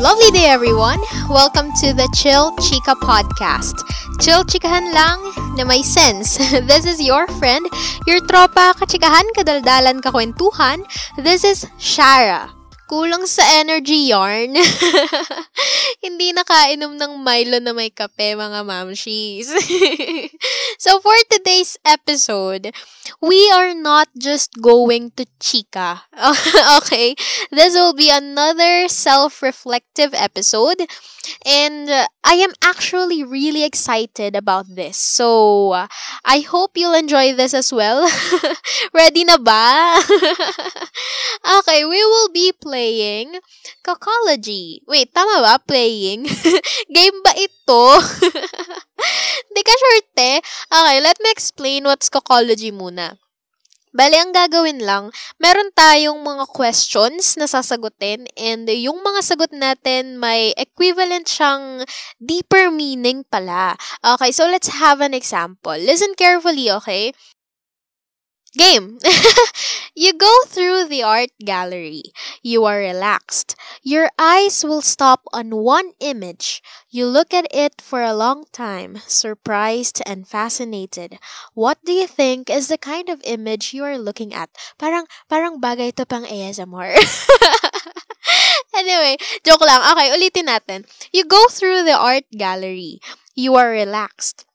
Lovely day everyone! Welcome to the Chill Chica Podcast. Chill chikahan lang na may sense. This is your friend, your tropa, kachikahan, kadaldalan, kakwentuhan. This is Shara. Kulang sa energy yarn. Hindi nakainom ng Milo na may kape, mga mamshies. so for today's episode, we are not just going to chica. okay? This will be another self-reflective episode. And uh, I am actually really excited about this. So, uh, I hope you'll enjoy this as well. Ready na ba? okay, we will be playing Cocology. Wait, tama ba? Playing? Game ba ito? Hindi ka sure, te. Okay, let me explain what's Cocology muna. Bale, ang gagawin lang, meron tayong mga questions na sasagutin and yung mga sagot natin may equivalent siyang deeper meaning pala. Okay, so let's have an example. Listen carefully, okay? Game. you go through the art gallery. You are relaxed. Your eyes will stop on one image. You look at it for a long time, surprised and fascinated. What do you think is the kind of image you are looking at? Parang, parang bagay to pang ASMR. anyway, joke lang. Okay, ulitin natin. You go through the art gallery. You are relaxed.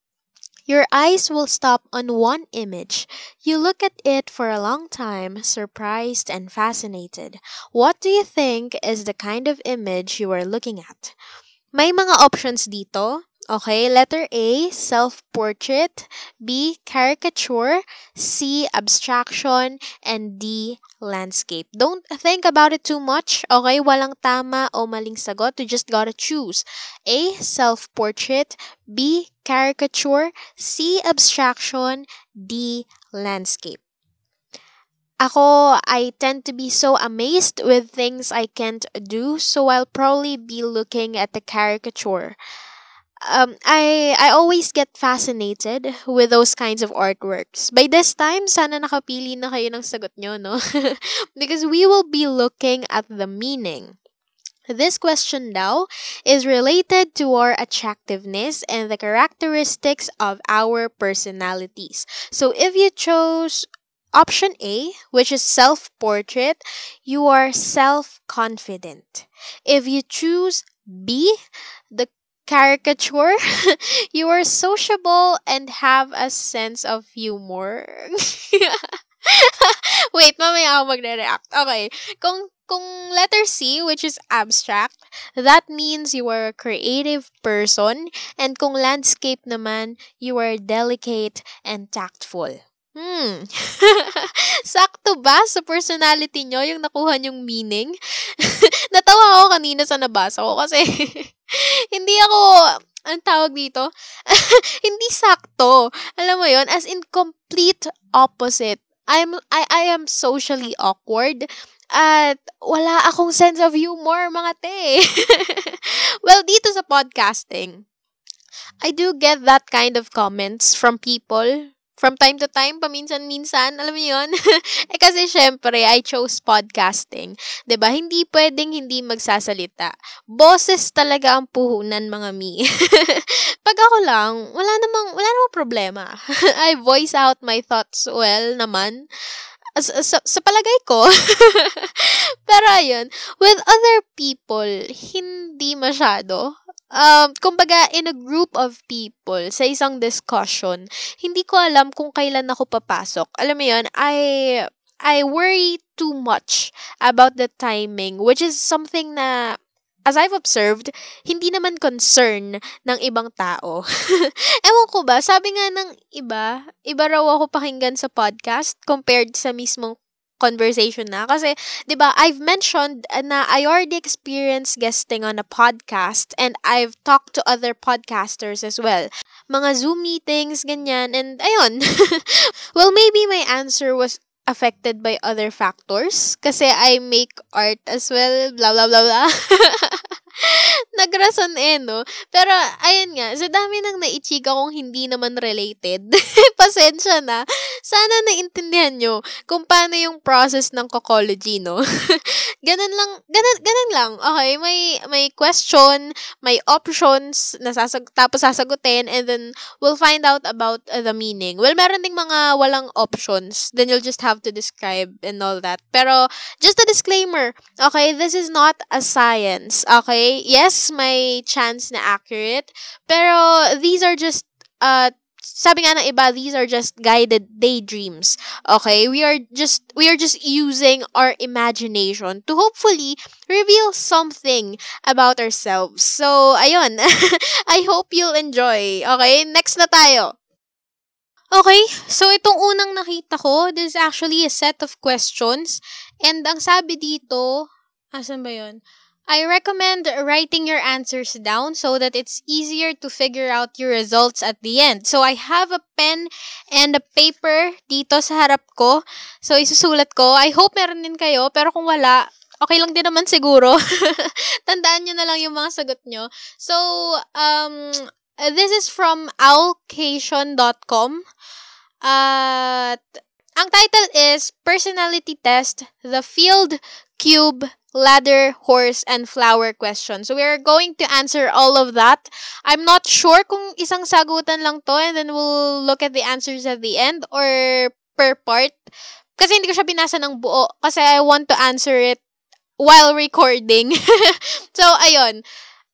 Your eyes will stop on one image. You look at it for a long time, surprised and fascinated. What do you think is the kind of image you are looking at? May mga options dito. Okay, letter A, self-portrait, B, caricature, C, abstraction, and D, landscape. Don't think about it too much, okay? Walang tama o maling sagot. You just gotta choose. A, self-portrait, B, caricature, C, abstraction, D, landscape. Ako, I tend to be so amazed with things I can't do, so I'll probably be looking at the caricature um, I I always get fascinated with those kinds of artworks. By this time, sana nakapili na kayo ng sagot nyo, no? because we will be looking at the meaning. This question now is related to our attractiveness and the characteristics of our personalities. So if you chose option A, which is self portrait, you are self confident. If you choose B, the caricature. you are sociable and have a sense of humor. Wait, mamaya ako magre-react. Okay. Kung, kung letter C, which is abstract, that means you are a creative person. And kung landscape naman, you are delicate and tactful. Hmm. Sakto ba sa personality nyo yung nakuha nyong meaning? Natawa ako kanina sa nabasa ko kasi hindi ako, ang tawag dito, hindi sakto. Alam mo yon as in complete opposite. I'm, I, I am socially awkward at wala akong sense of humor, mga te. well, dito sa podcasting, I do get that kind of comments from people from time to time, paminsan-minsan, alam mo yun? eh kasi syempre, I chose podcasting. ba diba? Hindi pwedeng hindi magsasalita. Boses talaga ang puhunan, mga mi. Pag ako lang, wala namang, wala namang problema. I voice out my thoughts well naman. Sa, sa, sa palagay ko. Pero ayun, with other people, hindi masyado um, kumbaga, in a group of people, sa isang discussion, hindi ko alam kung kailan ako papasok. Alam mo yun, I, I worry too much about the timing, which is something na, as I've observed, hindi naman concern ng ibang tao. Ewan ko ba, sabi nga ng iba, iba raw ako pakinggan sa podcast compared sa mismong conversation na. Kasi, di ba, I've mentioned na I already experienced guesting on a podcast and I've talked to other podcasters as well. Mga Zoom meetings, ganyan, and ayun. well, maybe my answer was affected by other factors kasi I make art as well, blah, blah, blah, blah. nagrason eh, no? Pero, ayun nga, sa dami nang naichika kong hindi naman related, pasensya na. Sana naintindihan nyo kung paano yung process ng cocology, no? ganun lang, ganun, ganun lang. Okay, may, may question, may options, nasasag, tapos sasagutin, and then we'll find out about uh, the meaning. Well, meron ding mga walang options. Then you'll just have to describe and all that. Pero, just a disclaimer, okay, this is not a science, okay? Yes, may chance na accurate, pero these are just, uh, sabi nga ng iba, these are just guided daydreams. Okay? We are just we are just using our imagination to hopefully reveal something about ourselves. So, ayun. I hope you'll enjoy. Okay? Next na tayo. Okay, so itong unang nakita ko, this is actually a set of questions. And ang sabi dito, asan ba yun? I recommend writing your answers down so that it's easier to figure out your results at the end. So I have a pen and a paper dito sa harap ko. So isusulat ko. I hope meron din kayo, pero kung wala, okay lang din naman siguro. Tandaan nyo na lang yung mga sagot nyo. So, um, this is from allocation.com. At uh, ang title is Personality Test, The Field, Cube, ladder, horse, and flower question. So, we are going to answer all of that. I'm not sure kung isang sagutan lang to and then we'll look at the answers at the end or per part. Kasi hindi ko siya binasa ng buo kasi I want to answer it while recording. so, ayun.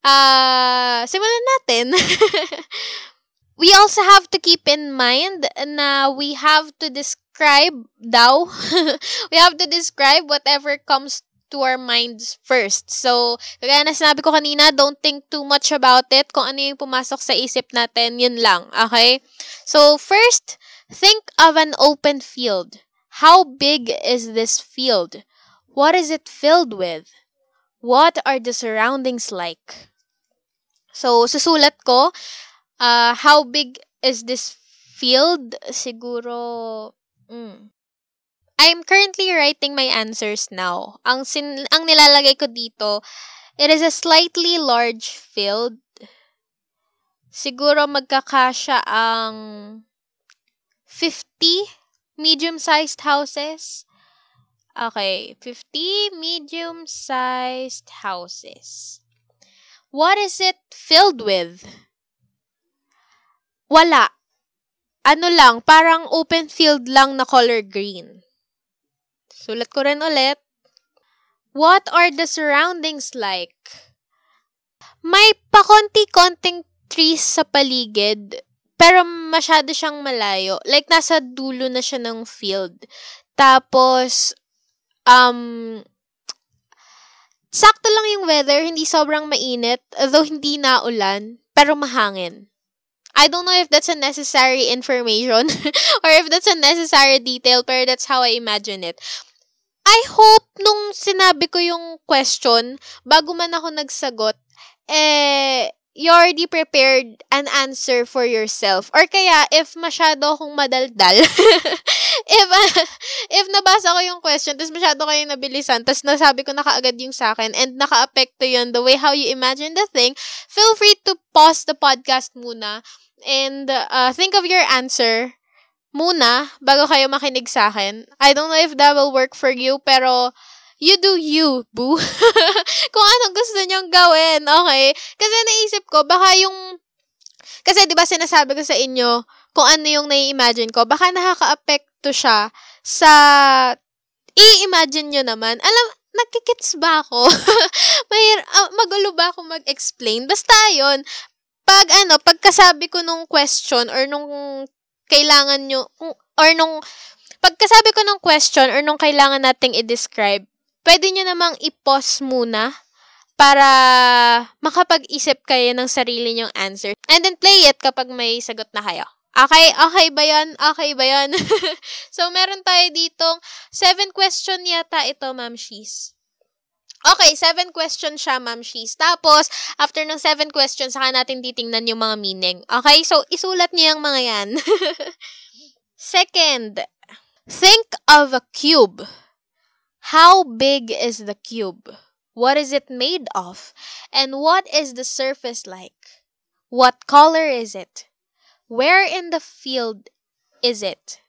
Uh, simulan natin. we also have to keep in mind na we have to describe daw. we have to describe whatever comes to our minds first. So, kaya na sinabi ko kanina, don't think too much about it. Kung ano yung pumasok sa isip natin, yun lang. Okay? So, first, think of an open field. How big is this field? What is it filled with? What are the surroundings like? So, susulat ko, uh, how big is this field? Siguro, mm, I'm currently writing my answers now. Ang sin ang nilalagay ko dito, it is a slightly large field. Siguro magkakasya ang 50 medium-sized houses. Okay, 50 medium-sized houses. What is it filled with? Wala. Ano lang, parang open field lang na color green. Sulat ko rin ulit. What are the surroundings like? May pakonti-konting trees sa paligid, pero masyado siyang malayo. Like, nasa dulo na siya ng field. Tapos, um, sakto lang yung weather, hindi sobrang mainit, though hindi na ulan, pero mahangin. I don't know if that's a necessary information or if that's a necessary detail, pero that's how I imagine it. I hope nung sinabi ko yung question, bago man ako nagsagot, eh, you already prepared an answer for yourself. Or kaya, if masyado akong madaldal, if, uh, if nabasa ko yung question, tapos masyado kayong nabilisan, tapos nasabi ko na kaagad yung sa akin, and naka-apekto yun the way how you imagine the thing, feel free to pause the podcast muna, and uh, think of your answer, muna bago kayo makinig sa akin. I don't know if that will work for you, pero you do you, boo. Kung anong gusto nyong gawin, okay? Kasi naisip ko, baka yung, kasi di ba sinasabi ko sa inyo, kung ano yung nai-imagine ko, baka nakaka-apekto siya sa, i-imagine nyo naman. Alam, nagkikits ba ako? May, uh, magulo ba ako mag-explain? Basta yon pag ano, pagkasabi ko nung question or nung kailangan nyo, or nung, pagkasabi ko ng question or nung kailangan nating i-describe, pwede nyo namang i-pause muna para makapag-isip kayo ng sarili nyong answer. And then play it kapag may sagot na kayo. Okay, okay ba yan? Okay ba yan? so, meron tayo ditong seven question yata ito, Ma'am Shees. Okay, seven questions siya, Ma'am Shees. Tapos, after ng seven questions, saka natin titingnan yung mga meaning. Okay? So, isulat niyo yung mga yan. Second, think of a cube. How big is the cube? What is it made of? And what is the surface like? What color is it? Where in the field is it?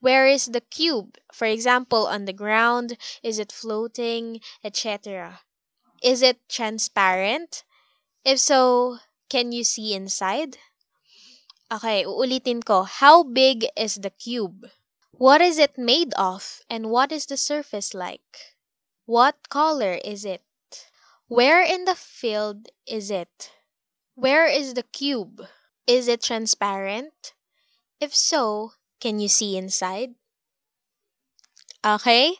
Where is the cube? For example, on the ground, is it floating, etc. Is it transparent? If so, can you see inside? Okay, uulitin ko. How big is the cube? What is it made of? And what is the surface like? What color is it? Where in the field is it? Where is the cube? Is it transparent? If so, can you see inside? Okay?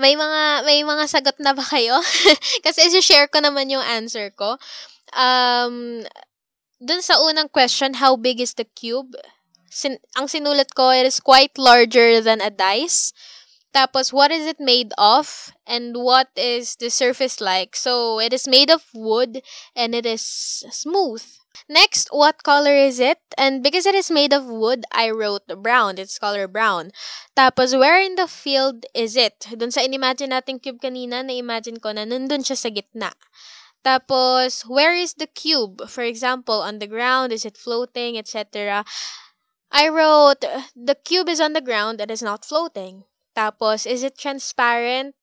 May mga may mga sagot na ba kayo? Kasi i-share ko naman yung answer ko. Um, dun sa unang question, how big is the cube? Sin- ang sinulat ko, it is quite larger than a dice. Tapos, what is it made of? And what is the surface like? So, it is made of wood and it is smooth. Next, what color is it? And because it is made of wood, I wrote brown. It's color brown. Tapos, where in the field is it? Dun sa inimagine natin cube kanina, na-imagine ko na nandun siya sa gitna. Tapos, where is the cube? For example, on the ground, is it floating, etc. I wrote, the cube is on the ground and is not floating. Tapos, is it transparent?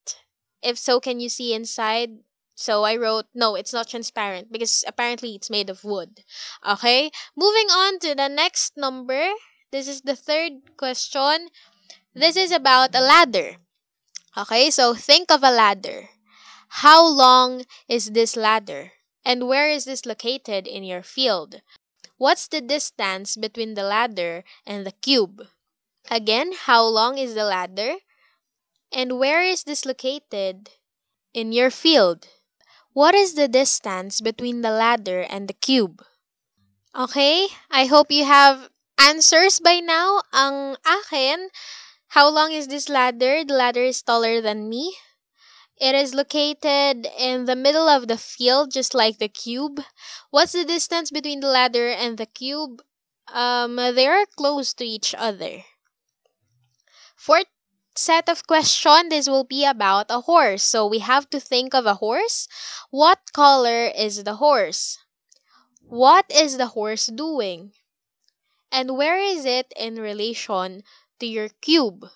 If so, can you see inside? So I wrote, no, it's not transparent because apparently it's made of wood. Okay? Moving on to the next number. This is the third question. This is about a ladder. Okay, so think of a ladder. How long is this ladder? And where is this located in your field? What's the distance between the ladder and the cube? Again, how long is the ladder? And where is this located in your field? What is the distance between the ladder and the cube? Okay, I hope you have answers by now. Ang akin, how long is this ladder? The ladder is taller than me. It is located in the middle of the field, just like the cube. What's the distance between the ladder and the cube? Um, they are close to each other. Fourth set of question, this will be about a horse. So we have to think of a horse. What color is the horse? What is the horse doing? And where is it in relation to your cube?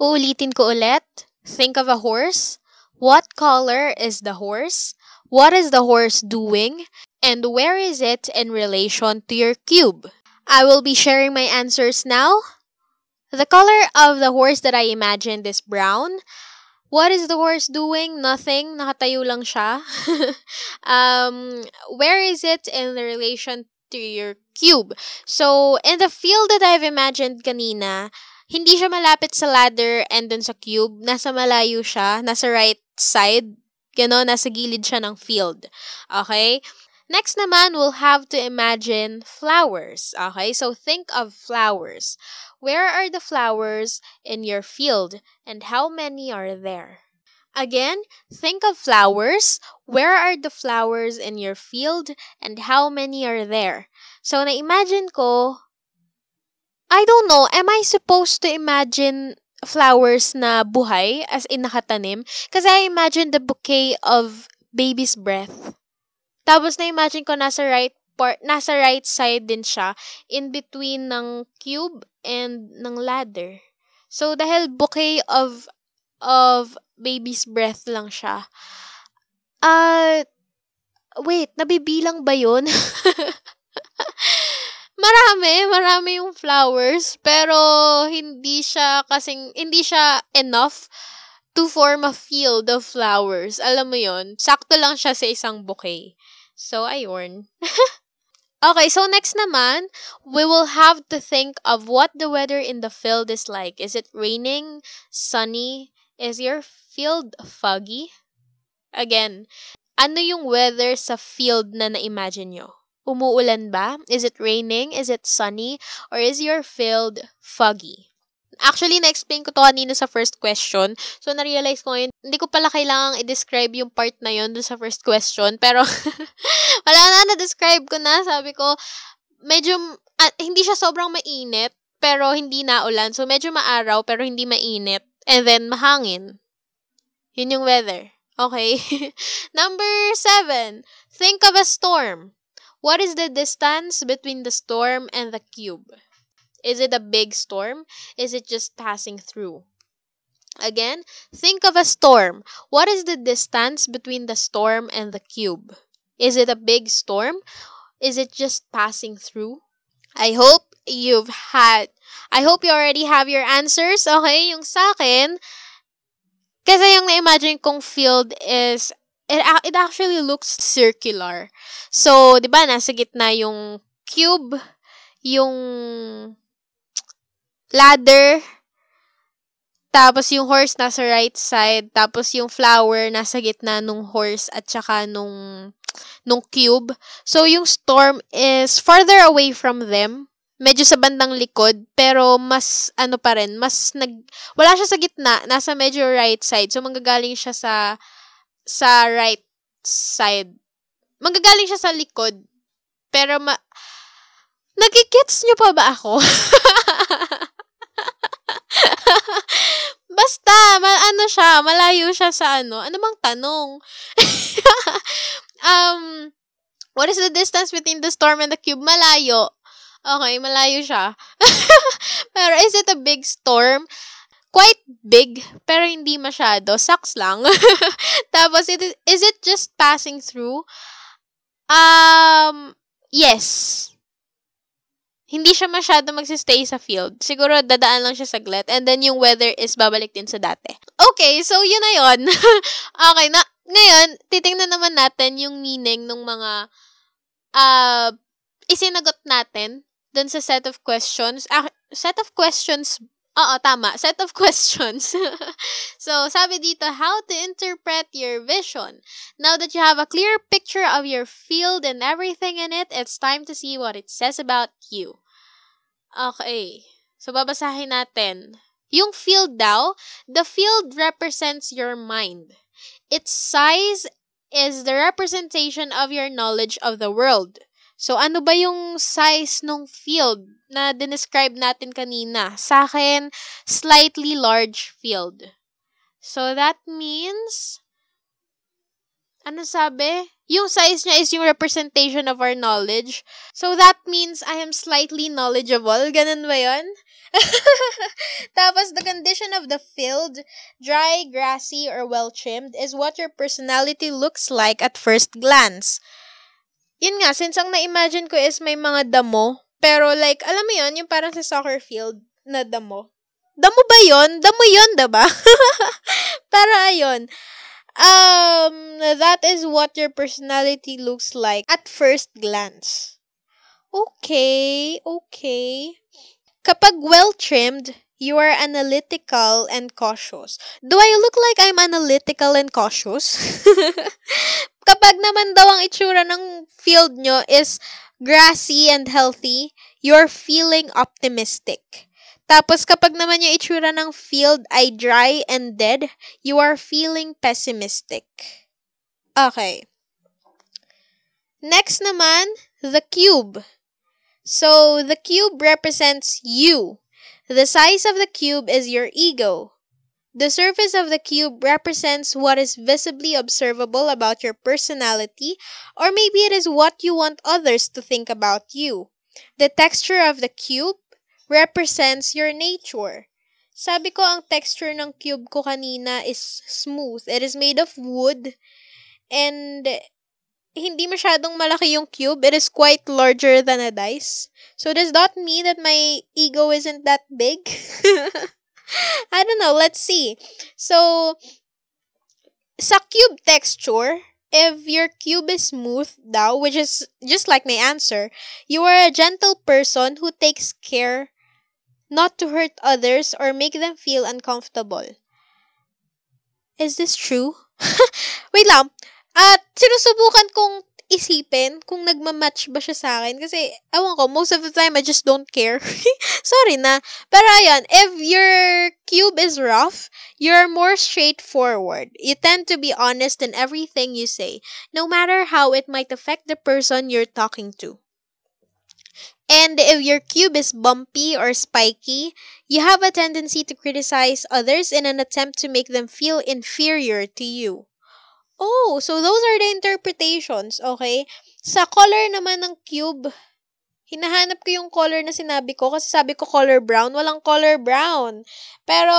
Uulitin ko ulit. Think of a horse. What color is the horse? What is the horse doing? And where is it in relation to your cube? I will be sharing my answers now. The color of the horse that I imagined is brown. What is the horse doing? Nothing. Nakatayo lang siya. um, where is it in the relation to your cube? So, in the field that I've imagined kanina, hindi siya malapit sa ladder and dun sa cube. Nasa malayo siya. Nasa right side. Gano'n, nasa gilid siya ng field. Okay? Next naman, we'll have to imagine flowers. Okay? So, think of flowers. Where are the flowers in your field and how many are there? Again, think of flowers. Where are the flowers in your field and how many are there? So, na-imagine ko, I don't know, am I supposed to imagine flowers na buhay as in nakatanim? Kasi I imagine the bouquet of baby's breath. Tapos na-imagine ko nasa right part, nasa right side din siya, in between ng cube and ng ladder. So, dahil bouquet of, of baby's breath lang siya, uh, wait, nabibilang ba yun? marami, marami yung flowers, pero hindi siya kasing, hindi siya enough to form a field of flowers. Alam mo yon sakto lang siya sa isang bouquet. So, ayun. Okay, so next naman, we will have to think of what the weather in the field is like. Is it raining, sunny? Is your field foggy? Again, ano yung weather sa field na na-imagine nyo? Umuulan ba? Is it raining? Is it sunny? Or is your field foggy? Actually, na-explain ko to kanina sa first question. So, na-realize ko ngayon, hindi ko pala kailangang i-describe yung part na yon sa first question. Pero, wala na, na-describe ko na. Sabi ko, medyo, uh, hindi siya sobrang mainit, pero hindi na ulan. So, medyo maaraw, pero hindi mainit. And then, mahangin. Yun yung weather. Okay. Number seven, think of a storm. What is the distance between the storm and the cube? Is it a big storm? Is it just passing through? Again, think of a storm. What is the distance between the storm and the cube? Is it a big storm? Is it just passing through? I hope you've had, I hope you already have your answers. Okay, yung sa akin, kasi yung na-imagine kong field is, it, it actually looks circular. So, di ba, nasa gitna yung cube, yung ladder, tapos yung horse nasa right side, tapos yung flower nasa gitna nung horse at saka nung nung cube. So yung storm is farther away from them medyo sa bandang likod, pero mas, ano pa rin, mas nag, wala siya sa gitna, nasa medyo right side. So, manggagaling siya sa, sa right side. Manggagaling siya sa likod. Pero, ma, nagigets nyo pa ba ako? Basta, ma, ano siya, malayo siya sa ano. Ano bang tanong? um, what is the distance between the storm and the cube? Malayo. Okay, malayo siya. pero is it a big storm? Quite big, pero hindi masyado. Sucks lang. Tapos, it, is it just passing through? Um, yes. Hindi siya masyado magsistay sa field. Siguro, dadaan lang siya saglit. And then, yung weather is babalik din sa dati. Okay, so yun na yun. okay, na, ngayon, titingnan naman natin yung meaning ng mga uh, isinagot natin dun sa set of questions. Ah, set of questions, oo, tama, set of questions. so, sabi dito, how to interpret your vision. Now that you have a clear picture of your field and everything in it, it's time to see what it says about you. Okay. So, babasahin natin. Yung field daw, the field represents your mind. Its size is the representation of your knowledge of the world. So, ano ba yung size ng field na describe natin kanina? Sa akin, slightly large field. So, that means, ano sabi? Yung size niya is yung representation of our knowledge. So, that means I am slightly knowledgeable. Ganun ba yun? Tapos, the condition of the field, dry, grassy, or well-trimmed, is what your personality looks like at first glance yun nga, since ang na-imagine ko is may mga damo, pero like, alam mo yun, yung parang sa soccer field na damo. Damo ba yun? Damo yun, diba? pero ayun, um, that is what your personality looks like at first glance. Okay, okay. Kapag well-trimmed, you are analytical and cautious. Do I look like I'm analytical and cautious? Kapag naman daw ang itsura ng field nyo is grassy and healthy, you're feeling optimistic. Tapos kapag naman yung itsura ng field ay dry and dead, you are feeling pessimistic. Okay. Next naman, the cube. So, the cube represents you. The size of the cube is your ego. The surface of the cube represents what is visibly observable about your personality, or maybe it is what you want others to think about you. The texture of the cube represents your nature. Sabi ko, ang texture ng cube ko kanina is smooth. It is made of wood, and hindi masyadong malaki yung cube. It is quite larger than a dice. So does that mean that my ego isn't that big? I don't know. Let's see. So, sa cube texture, if your cube is smooth daw, which is just like my answer, you are a gentle person who takes care not to hurt others or make them feel uncomfortable. Is this true? Wait lang. At sinusubukan kong isipin kung nagmamatch ba siya sa akin. Kasi, awan ko, most of the time, I just don't care. Sorry na. Pero ayan, if your cube is rough, you're more straightforward. You tend to be honest in everything you say, no matter how it might affect the person you're talking to. And if your cube is bumpy or spiky, you have a tendency to criticize others in an attempt to make them feel inferior to you. Oh, so those are the interpretations, okay? Sa color naman ng cube, hinahanap ko yung color na sinabi ko kasi sabi ko color brown, walang color brown. Pero,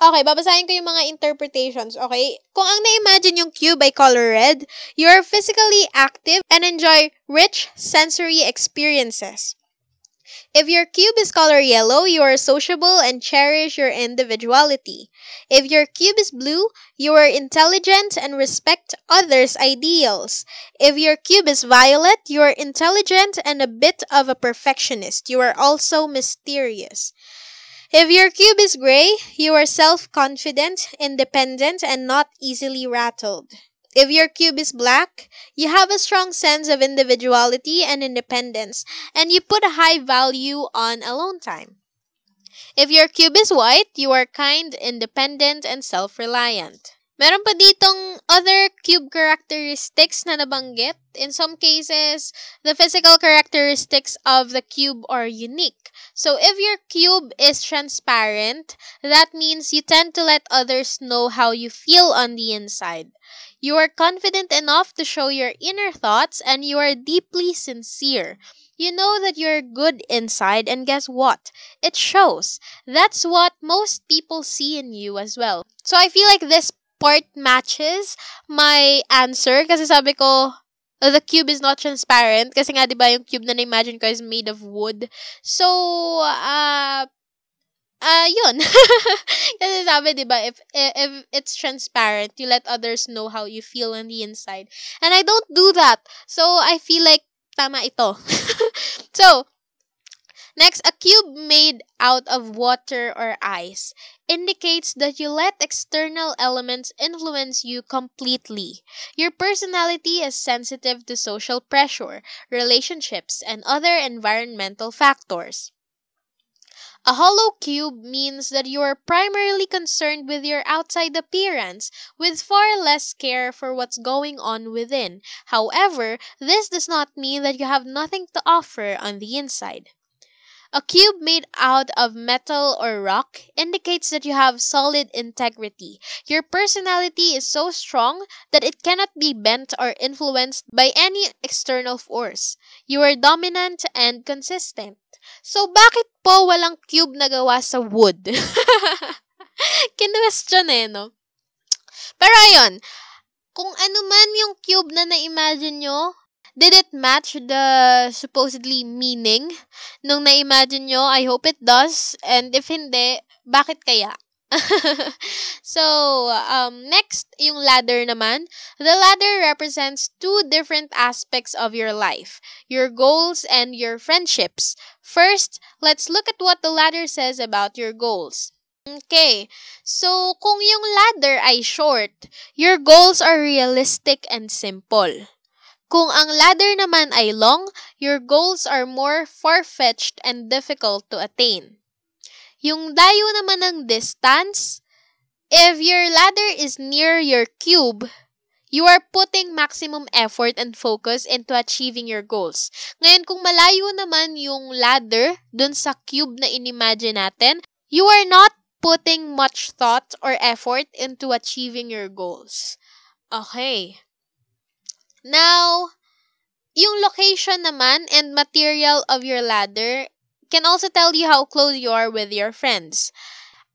okay, babasahin ko yung mga interpretations, okay? Kung ang na-imagine yung cube ay color red, you're physically active and enjoy rich sensory experiences. If your cube is color yellow, you are sociable and cherish your individuality. If your cube is blue, you are intelligent and respect others' ideals. If your cube is violet, you are intelligent and a bit of a perfectionist. You are also mysterious. If your cube is gray, you are self confident, independent, and not easily rattled. If your cube is black, you have a strong sense of individuality and independence, and you put a high value on alone time. If your cube is white, you are kind, independent, and self-reliant. Meron pa ditong other cube characteristics na nabanggit. In some cases, the physical characteristics of the cube are unique. So if your cube is transparent, that means you tend to let others know how you feel on the inside. You are confident enough to show your inner thoughts and you are deeply sincere. You know that you're good inside, and guess what? It shows. That's what most people see in you as well. So I feel like this part matches my answer kasi sabi ko, the cube is not transparent kasi nga 'di ba yung cube na na-imagine ko is made of wood. So, uh Ah, uh, yun. Kasi sabi, di ba, if, if it's transparent, you let others know how you feel on the inside. And I don't do that. So, I feel like, tama ito. so, next, a cube made out of water or ice indicates that you let external elements influence you completely. Your personality is sensitive to social pressure, relationships, and other environmental factors. A hollow cube means that you are primarily concerned with your outside appearance, with far less care for what's going on within. However, this does not mean that you have nothing to offer on the inside. A cube made out of metal or rock indicates that you have solid integrity. Your personality is so strong that it cannot be bent or influenced by any external force. You are dominant and consistent. So, bakit po walang cube na gawa sa wood? Kinwestiyon eh, no? Pero ayun, kung ano man yung cube na na-imagine nyo, Did it match the supposedly meaning nung na-imagine nyo? I hope it does. And if hindi, bakit kaya? so, um, next, yung ladder naman. The ladder represents two different aspects of your life, your goals and your friendships. First, let's look at what the ladder says about your goals. Okay, so kung yung ladder ay short, your goals are realistic and simple. Kung ang ladder naman ay long, your goals are more far-fetched and difficult to attain. Yung dayo naman ng distance, if your ladder is near your cube, you are putting maximum effort and focus into achieving your goals. Ngayon, kung malayo naman yung ladder dun sa cube na inimagine natin, you are not putting much thought or effort into achieving your goals. Okay. Now, yung location naman and material of your ladder can also tell you how close you are with your friends.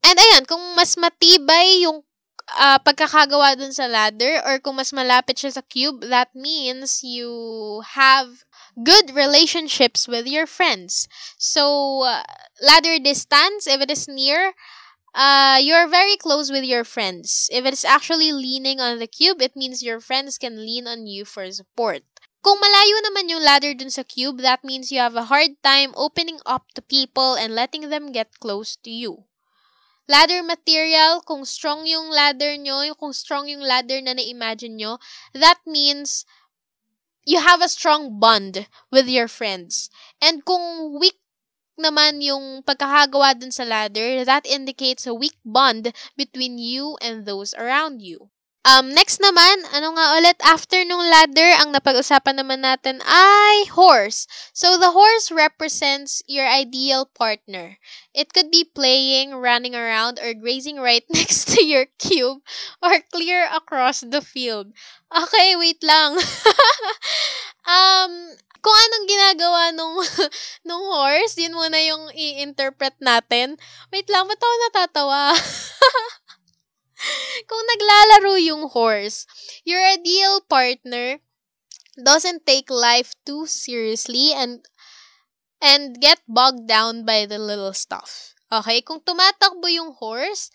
And ayan, kung mas matibay yung uh, pagkakagawa dun sa ladder or kung mas malapit siya sa cube, that means you have good relationships with your friends. So, uh, ladder distance, if it is near, uh, you're very close with your friends. If it's actually leaning on the cube, it means your friends can lean on you for support. Kung malayo naman yung ladder dun sa cube, that means you have a hard time opening up to people and letting them get close to you. Ladder material, kung strong yung ladder nyo, kung strong yung ladder na na-imagine nyo, that means you have a strong bond with your friends. And kung weak naman yung pagkakagawa dun sa ladder, that indicates a weak bond between you and those around you. Um, next naman, ano nga ulit, after nung ladder, ang napag-usapan naman natin ay horse. So, the horse represents your ideal partner. It could be playing, running around, or grazing right next to your cube, or clear across the field. Okay, wait lang. um, kung anong ginagawa nung, nung horse, yun muna yung i-interpret natin. Wait lang, ba't ako natatawa? kung naglalaro yung horse, your ideal partner doesn't take life too seriously and and get bogged down by the little stuff. Okay? Kung tumatakbo yung horse,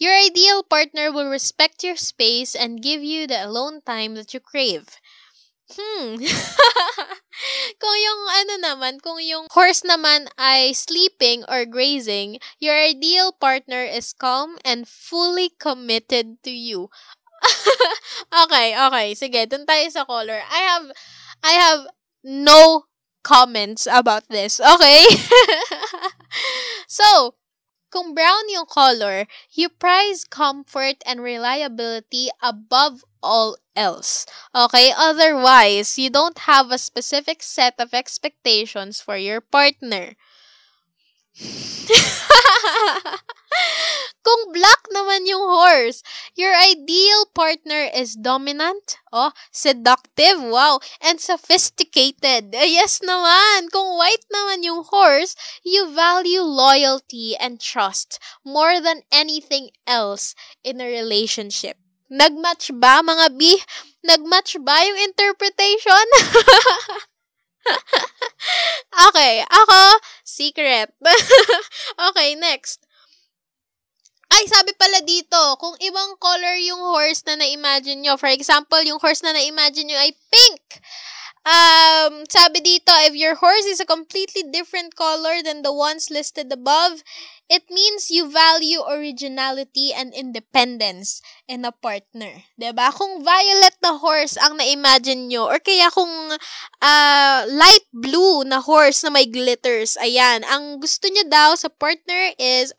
your ideal partner will respect your space and give you the alone time that you crave. Hmm. kung yung ano naman, kung yung horse naman ay sleeping or grazing, your ideal partner is calm and fully committed to you. okay, okay. Sige, dun tayo sa color. I have I have no comments about this. Okay? so, kung brown yung color, you prize comfort and reliability above all else. Okay? Otherwise, you don't have a specific set of expectations for your partner. Kung black naman yung horse, your ideal partner is dominant, oh, seductive, wow, and sophisticated. Yes naman. Kung white naman yung horse, you value loyalty and trust more than anything else in a relationship. Nagmatch ba, mga B? Nagmatch ba yung interpretation? okay, ako, secret. okay, next. Ay, sabi pala dito, kung ibang color yung horse na na-imagine nyo, for example, yung horse na na-imagine nyo ay pink. Um, sabi dito, if your horse is a completely different color than the ones listed above, it means you value originality and independence in a partner. ba? Diba? Kung violet na horse ang na-imagine nyo, or kaya kung uh, light blue na horse na may glitters, ayan, ang gusto nyo daw sa partner is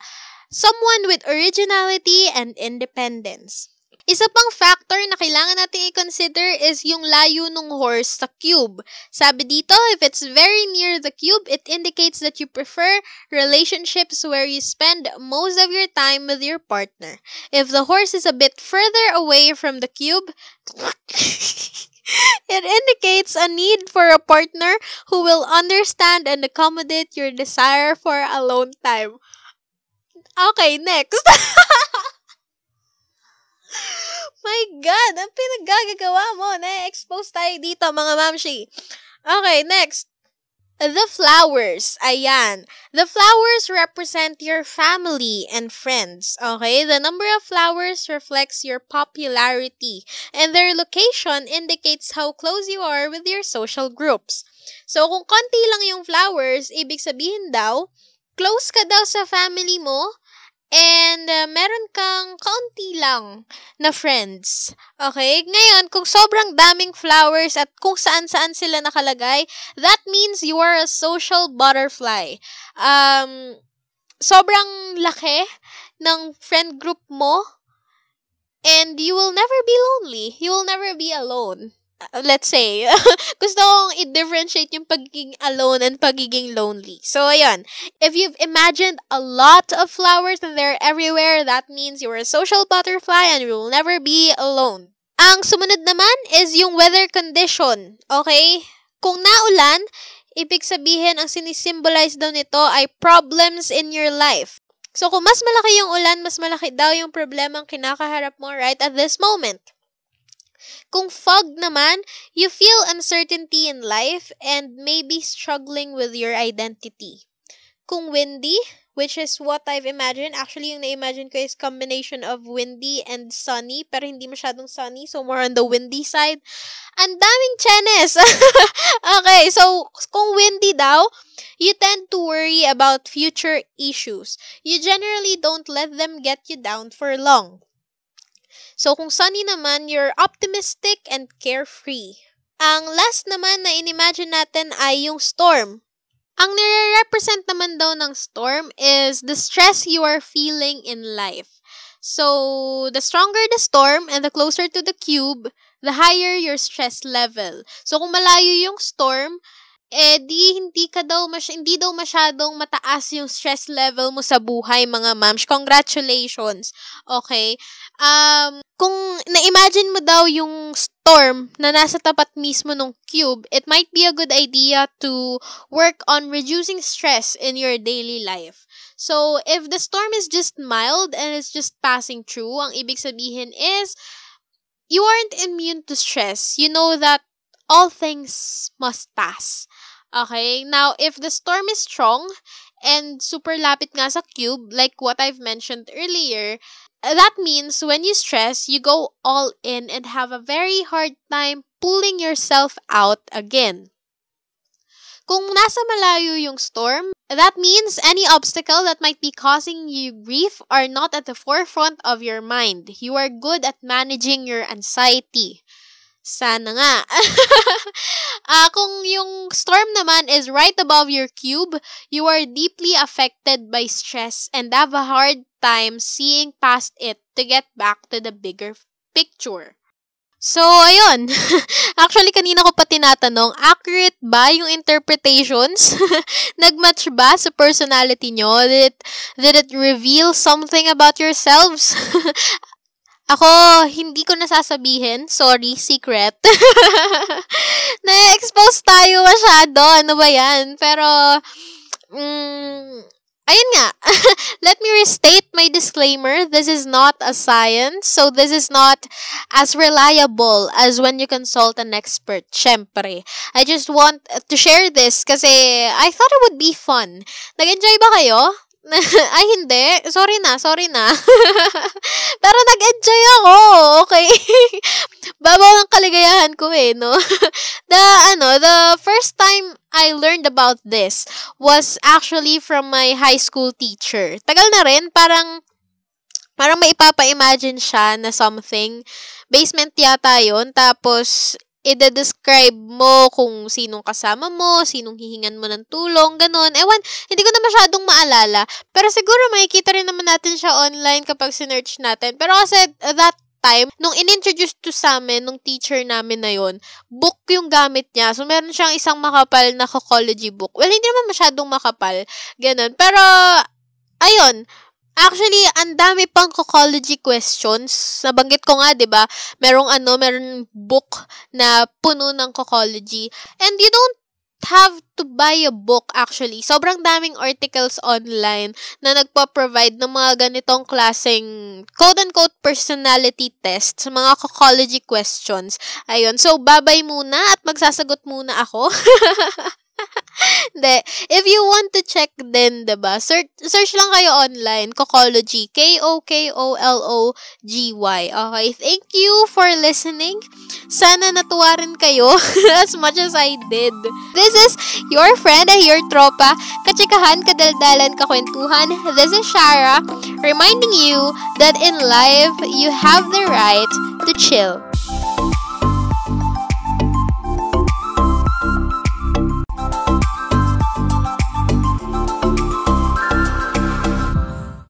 someone with originality and independence. Isa pang factor na kailangan natin i-consider is yung layo ng horse sa cube. Sabi dito, if it's very near the cube, it indicates that you prefer relationships where you spend most of your time with your partner. If the horse is a bit further away from the cube, it indicates a need for a partner who will understand and accommodate your desire for alone time. Okay, next. My God, ang pinaggagawa mo. Na-expose tayo dito, mga mamshi. Okay, next. The flowers. Ayan. The flowers represent your family and friends. Okay? The number of flowers reflects your popularity. And their location indicates how close you are with your social groups. So, kung konti lang yung flowers, ibig sabihin daw, close ka daw sa family mo, And uh, meron kang kaunti lang na friends. Okay? Ngayon, kung sobrang daming flowers at kung saan-saan sila nakalagay, that means you are a social butterfly. Um, sobrang laki ng friend group mo and you will never be lonely. You will never be alone. Uh, let's say, gusto kong i-differentiate yung pagiging alone and pagiging lonely. So, ayan. If you've imagined a lot of flowers and they're everywhere, that means you're a social butterfly and you will never be alone. Ang sumunod naman is yung weather condition. Okay? Kung naulan, ibig sabihin ang sinisimbolize daw nito ay problems in your life. So, kung mas malaki yung ulan, mas malaki daw yung problema ang kinakaharap mo right at this moment. Kung fog naman, you feel uncertainty in life and maybe struggling with your identity. Kung windy, which is what I've imagined. Actually, yung na-imagine ko is combination of windy and sunny, pero hindi masyadong sunny, so more on the windy side. Ang daming chenes! okay, so kung windy daw, you tend to worry about future issues. You generally don't let them get you down for long. So, kung sunny naman, you're optimistic and carefree. Ang last naman na inimagine natin ay yung storm. Ang nire-represent naman daw ng storm is the stress you are feeling in life. So, the stronger the storm and the closer to the cube, the higher your stress level. So, kung malayo yung storm, eh di hindi ka daw mas hindi daw masyadong mataas yung stress level mo sa buhay mga mams. Congratulations. Okay? Um kung na-imagine mo daw yung storm na nasa tapat mismo ng cube, it might be a good idea to work on reducing stress in your daily life. So, if the storm is just mild and it's just passing through, ang ibig sabihin is you aren't immune to stress. You know that all things must pass. Okay? Now, if the storm is strong and super lapit nga sa cube, like what I've mentioned earlier, that means when you stress, you go all in and have a very hard time pulling yourself out again. Kung nasa malayo yung storm, that means any obstacle that might be causing you grief are not at the forefront of your mind. You are good at managing your anxiety. Sana nga. uh, kung yung storm naman is right above your cube, you are deeply affected by stress and have a hard time seeing past it to get back to the bigger picture. So, ayun. Actually, kanina ko pa tinatanong, accurate ba yung interpretations? Nagmatch ba sa personality nyo? Did it, did it reveal something about yourselves? Ako, hindi ko nasasabihin. Sorry, secret. Na-expose tayo masyado. Ano ba yan? Pero, mm, ayun nga. Let me restate my disclaimer. This is not a science. So, this is not as reliable as when you consult an expert. Syempre. I just want to share this kasi I thought it would be fun. Nag-enjoy ba kayo? Ay, hindi. Sorry na, sorry na. Pero nag-enjoy ako, okay? Babaw ng kaligayahan ko eh, no? the, ano, the first time I learned about this was actually from my high school teacher. Tagal na rin, parang, parang may ipapa-imagine siya na something. Basement yata yon Tapos, i-describe mo kung sinong kasama mo, sinong hihingan mo ng tulong, ganun. Ewan, hindi ko na masyadong maalala. Pero siguro makikita rin naman natin siya online kapag sinearch natin. Pero kasi that time, nung inintroduce to sa amin, nung teacher namin na yon book yung gamit niya. So, meron siyang isang makapal na cocology book. Well, hindi naman masyadong makapal. Ganun. Pero, ayun, Actually, ang dami pang cocology questions. Nabanggit ko nga, 'di ba? Merong ano, merong book na puno ng cocology. And you don't have to buy a book actually. Sobrang daming articles online na nagpo-provide ng mga ganitong klaseng quote-unquote personality tests, mga cocology questions. Ayun. So, babay muna at magsasagot muna ako. Hindi. If you want to check din, diba? Search, search lang kayo online. Cocology. K-O-K-O-L-O-G-Y. Okay. Thank you for listening. Sana natuwa rin kayo as much as I did. This is your friend, your tropa, kachikahan, kadaldalan, kakwentuhan. This is Shara, reminding you that in life, you have the right to chill.